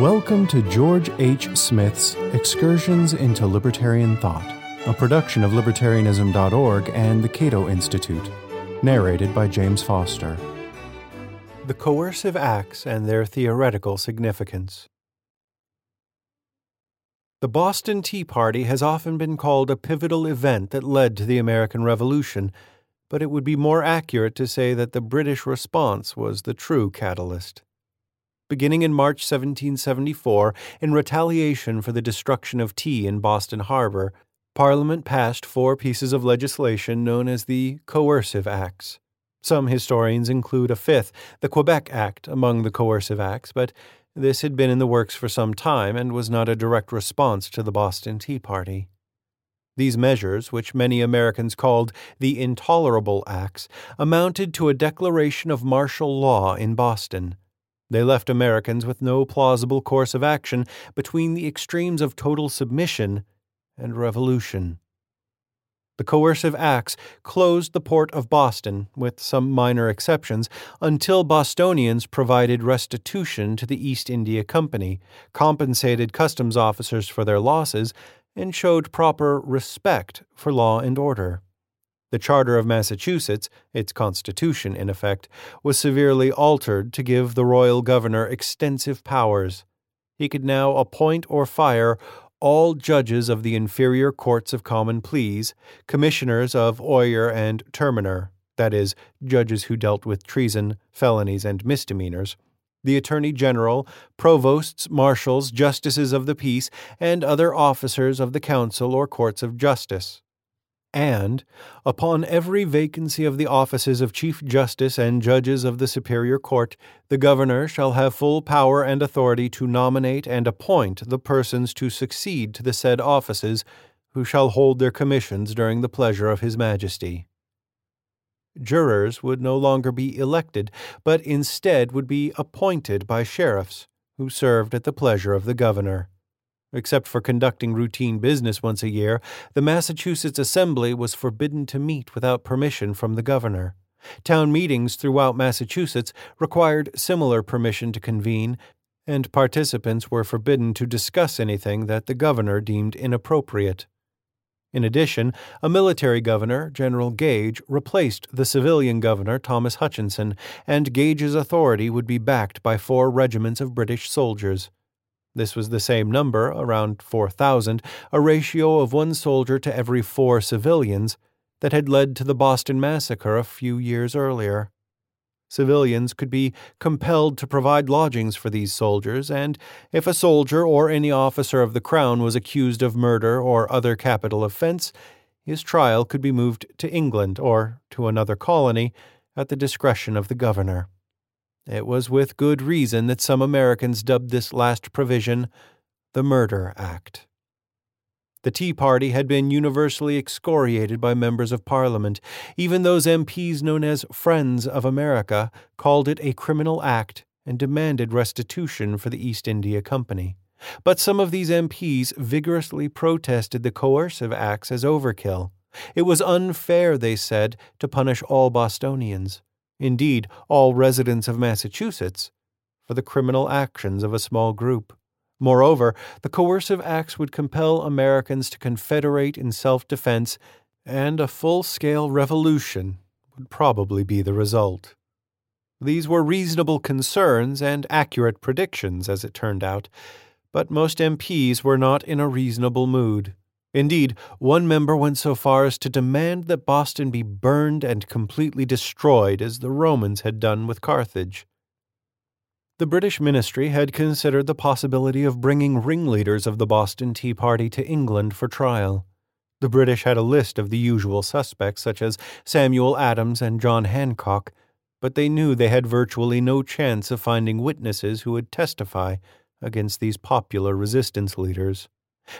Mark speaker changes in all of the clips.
Speaker 1: Welcome to George H. Smith's Excursions into Libertarian Thought, a production of libertarianism.org and the Cato Institute, narrated by James Foster. The Coercive Acts and Their Theoretical Significance. The Boston Tea Party has often been called a pivotal event that led to the American Revolution, but it would be more accurate to say that the British response was the true catalyst beginning in March 1774, in retaliation for the destruction of tea in Boston Harbor, Parliament passed four pieces of legislation known as the Coercive Acts. Some historians include a fifth, the Quebec Act, among the coercive acts, but this had been in the works for some time and was not a direct response to the Boston Tea Party. These measures, which many Americans called the Intolerable Acts, amounted to a declaration of martial law in Boston. They left Americans with no plausible course of action between the extremes of total submission and revolution. The coercive acts closed the port of Boston, with some minor exceptions, until Bostonians provided restitution to the East India Company, compensated customs officers for their losses, and showed proper respect for law and order. The Charter of Massachusetts, its constitution in effect, was severely altered to give the royal governor extensive powers. He could now appoint or fire all judges of the inferior courts of common pleas, commissioners of oyer and terminer, that is, judges who dealt with treason, felonies, and misdemeanors, the Attorney General, provosts, marshals, justices of the peace, and other officers of the council or courts of justice and upon every vacancy of the offices of Chief Justice and judges of the Superior Court, the Governor shall have full power and authority to nominate and appoint the persons to succeed to the said offices, who shall hold their commissions during the pleasure of His Majesty. Jurors would no longer be elected, but instead would be appointed by sheriffs, who served at the pleasure of the Governor. Except for conducting routine business once a year, the Massachusetts Assembly was forbidden to meet without permission from the governor. Town meetings throughout Massachusetts required similar permission to convene, and participants were forbidden to discuss anything that the governor deemed inappropriate. In addition, a military governor, General Gage, replaced the civilian governor, Thomas Hutchinson, and Gage's authority would be backed by four regiments of British soldiers. This was the same number, around 4,000, a ratio of one soldier to every four civilians, that had led to the Boston Massacre a few years earlier. Civilians could be compelled to provide lodgings for these soldiers, and if a soldier or any officer of the Crown was accused of murder or other capital offense, his trial could be moved to England or to another colony at the discretion of the governor. It was with good reason that some Americans dubbed this last provision the Murder Act. The Tea Party had been universally excoriated by members of Parliament. Even those MPs known as Friends of America called it a criminal act and demanded restitution for the East India Company. But some of these MPs vigorously protested the coercive acts as overkill. It was unfair, they said, to punish all Bostonians indeed all residents of Massachusetts, for the criminal actions of a small group. Moreover, the coercive acts would compel Americans to confederate in self defense, and a full scale revolution would probably be the result. These were reasonable concerns and accurate predictions, as it turned out, but most MPs were not in a reasonable mood. Indeed, one member went so far as to demand that Boston be burned and completely destroyed as the Romans had done with Carthage. The British ministry had considered the possibility of bringing ringleaders of the Boston Tea Party to England for trial. The British had a list of the usual suspects, such as Samuel Adams and John Hancock, but they knew they had virtually no chance of finding witnesses who would testify against these popular resistance leaders.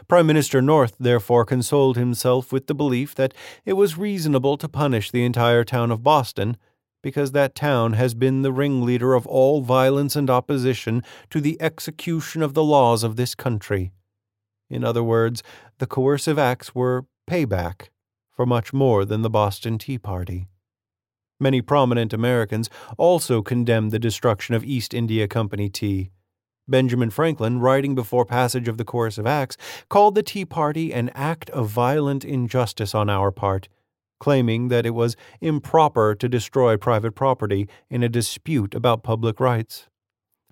Speaker 1: Prime Minister North therefore consoled himself with the belief that it was reasonable to punish the entire town of Boston, because that town has been the ringleader of all violence and opposition to the execution of the laws of this country. In other words, the coercive acts were payback for much more than the Boston Tea Party. Many prominent Americans also condemned the destruction of East India Company tea. Benjamin Franklin, writing before passage of the Coercive Acts, called the Tea Party an act of violent injustice on our part, claiming that it was improper to destroy private property in a dispute about public rights.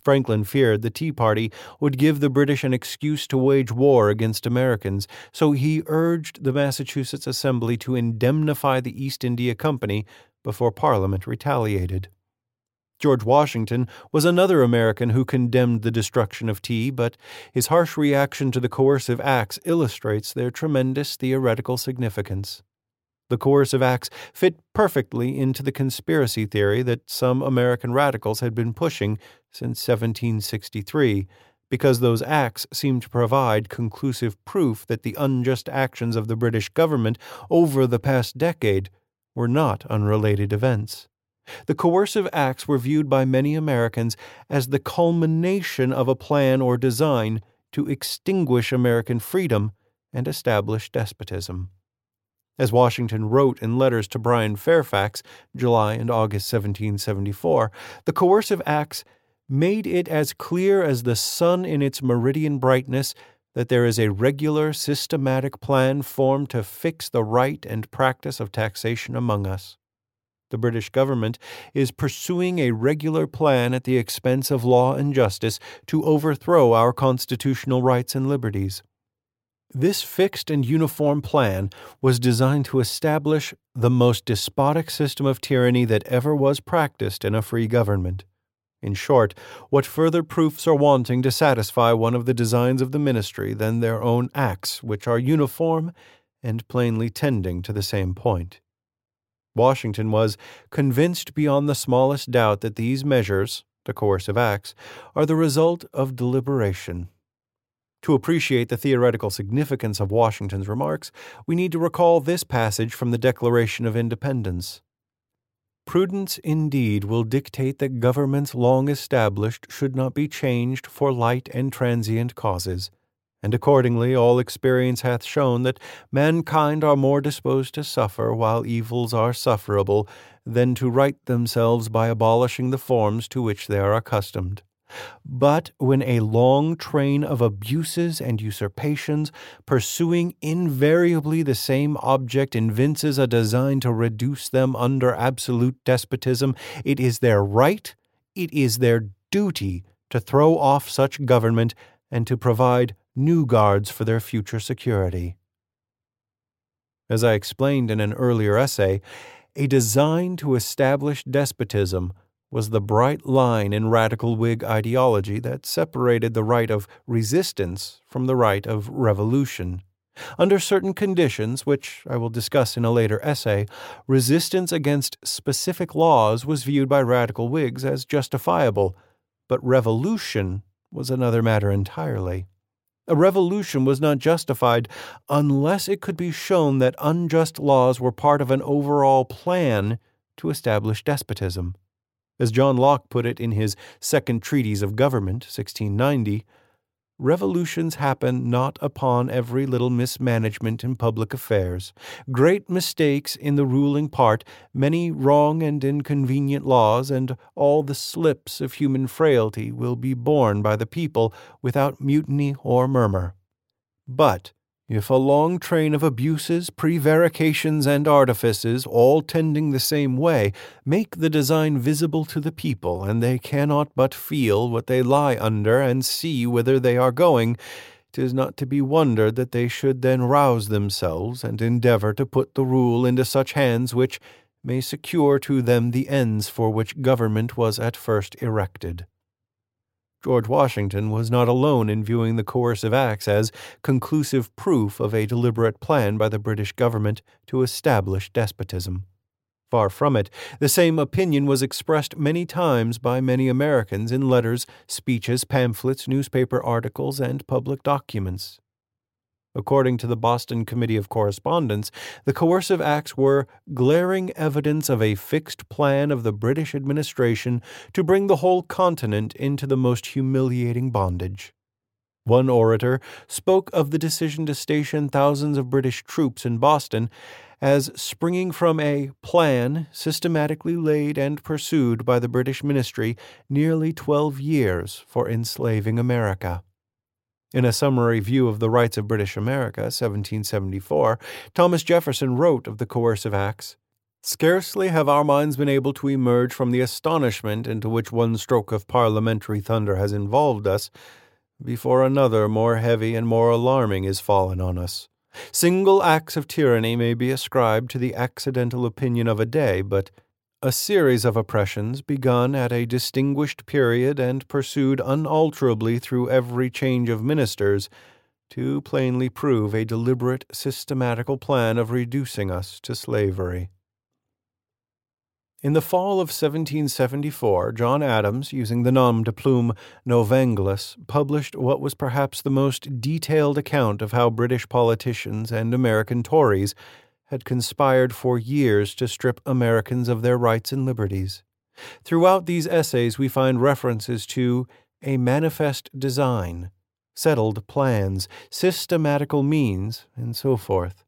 Speaker 1: Franklin feared the Tea Party would give the British an excuse to wage war against Americans, so he urged the Massachusetts Assembly to indemnify the East India Company before Parliament retaliated. George Washington was another American who condemned the destruction of tea, but his harsh reaction to the coercive acts illustrates their tremendous theoretical significance. The coercive acts fit perfectly into the conspiracy theory that some American radicals had been pushing since 1763, because those acts seemed to provide conclusive proof that the unjust actions of the British government over the past decade were not unrelated events. The coercive acts were viewed by many Americans as the culmination of a plan or design to extinguish American freedom and establish despotism. As Washington wrote in letters to Bryan Fairfax, July and August 1774, the coercive acts made it as clear as the sun in its meridian brightness that there is a regular, systematic plan formed to fix the right and practice of taxation among us the British government is pursuing a regular plan at the expense of law and justice to overthrow our constitutional rights and liberties. This fixed and uniform plan was designed to establish the most despotic system of tyranny that ever was practiced in a free government. In short, what further proofs are wanting to satisfy one of the designs of the ministry than their own acts, which are uniform and plainly tending to the same point? Washington was convinced beyond the smallest doubt that these measures, the coercive acts, are the result of deliberation. To appreciate the theoretical significance of Washington's remarks, we need to recall this passage from the Declaration of Independence. Prudence indeed will dictate that governments long established should not be changed for light and transient causes and accordingly all experience hath shown that mankind are more disposed to suffer while evils are sufferable than to right themselves by abolishing the forms to which they are accustomed. But when a long train of abuses and usurpations, pursuing invariably the same object, evinces a design to reduce them under absolute despotism, it is their right, it is their duty to throw off such government and to provide new guards for their future security. As I explained in an earlier essay, a design to establish despotism was the bright line in radical Whig ideology that separated the right of resistance from the right of revolution. Under certain conditions, which I will discuss in a later essay, resistance against specific laws was viewed by radical Whigs as justifiable, but revolution was another matter entirely. A revolution was not justified unless it could be shown that unjust laws were part of an overall plan to establish despotism. As John Locke put it in his Second Treatise of Government, 1690, Revolutions happen not upon every little mismanagement in public affairs, great mistakes in the ruling part, many wrong and inconvenient laws, and all the slips of human frailty will be borne by the people without mutiny or murmur. But if a long train of abuses, prevarications, and artifices, all tending the same way, make the design visible to the people, and they cannot but feel what they lie under and see whither they are going, tis not to be wondered that they should then rouse themselves and endeavor to put the rule into such hands which may secure to them the ends for which government was at first erected. George Washington was not alone in viewing the coercive acts as conclusive proof of a deliberate plan by the British government to establish despotism. Far from it, the same opinion was expressed many times by many Americans in letters, speeches, pamphlets, newspaper articles, and public documents. According to the Boston Committee of Correspondence, the coercive acts were glaring evidence of a fixed plan of the British administration to bring the whole continent into the most humiliating bondage. One orator spoke of the decision to station thousands of British troops in Boston as springing from a plan systematically laid and pursued by the British ministry nearly 12 years for enslaving America. In a summary view of the rights of British America, 1774, Thomas Jefferson wrote of the coercive acts Scarcely have our minds been able to emerge from the astonishment into which one stroke of parliamentary thunder has involved us, before another more heavy and more alarming is fallen on us. Single acts of tyranny may be ascribed to the accidental opinion of a day, but a series of oppressions begun at a distinguished period and pursued unalterably through every change of ministers too plainly prove a deliberate systematical plan of reducing us to slavery. In the fall of 1774, John Adams, using the nom de plume Novanglus, published what was perhaps the most detailed account of how British politicians and American Tories had conspired for years to strip Americans of their rights and liberties. Throughout these essays, we find references to a manifest design, settled plans, systematical means, and so forth.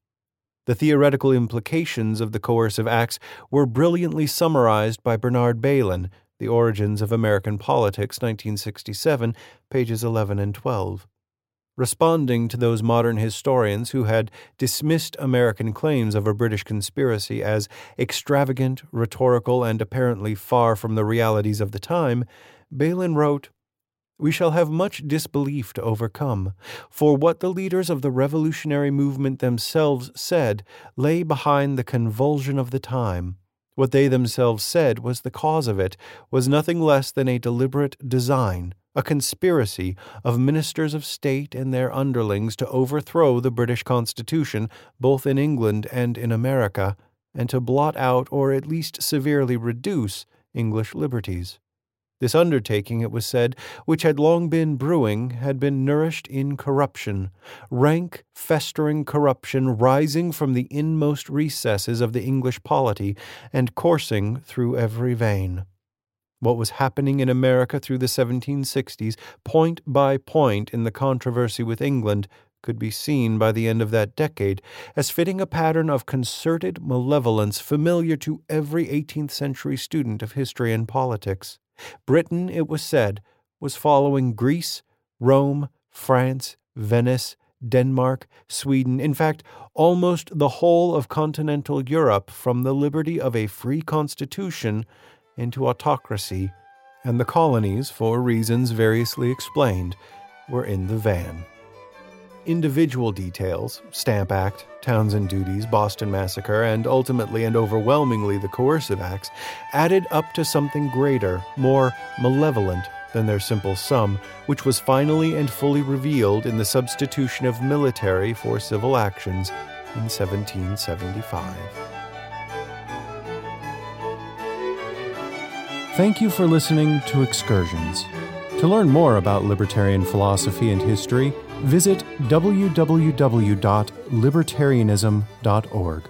Speaker 1: The theoretical implications of the coercive acts were brilliantly summarized by Bernard Bailyn, The Origins of American Politics, 1967, pages 11 and 12. Responding to those modern historians who had dismissed American claims of a British conspiracy as extravagant, rhetorical, and apparently far from the realities of the time, Bailyn wrote, we shall have much disbelief to overcome, for what the leaders of the revolutionary movement themselves said lay behind the convulsion of the time. What they themselves said was the cause of it was nothing less than a deliberate design, a conspiracy of ministers of state and their underlings to overthrow the British Constitution both in England and in America, and to blot out or at least severely reduce English liberties. This undertaking, it was said, which had long been brewing, had been nourished in corruption, rank, festering corruption rising from the inmost recesses of the English polity and coursing through every vein. What was happening in America through the 1760s, point by point in the controversy with England, could be seen by the end of that decade as fitting a pattern of concerted malevolence familiar to every 18th century student of history and politics. Britain, it was said, was following Greece, Rome, France, Venice, Denmark, Sweden, in fact, almost the whole of continental Europe from the liberty of a free constitution into autocracy, and the colonies, for reasons variously explained, were in the van individual details Stamp Act, Townshend duties, Boston Massacre, and ultimately and overwhelmingly the coercive acts added up to something greater, more malevolent than their simple sum, which was finally and fully revealed in the substitution of military for civil actions in 1775. Thank you for listening to Excursions. To learn more about libertarian philosophy and history, visit www.libertarianism.org.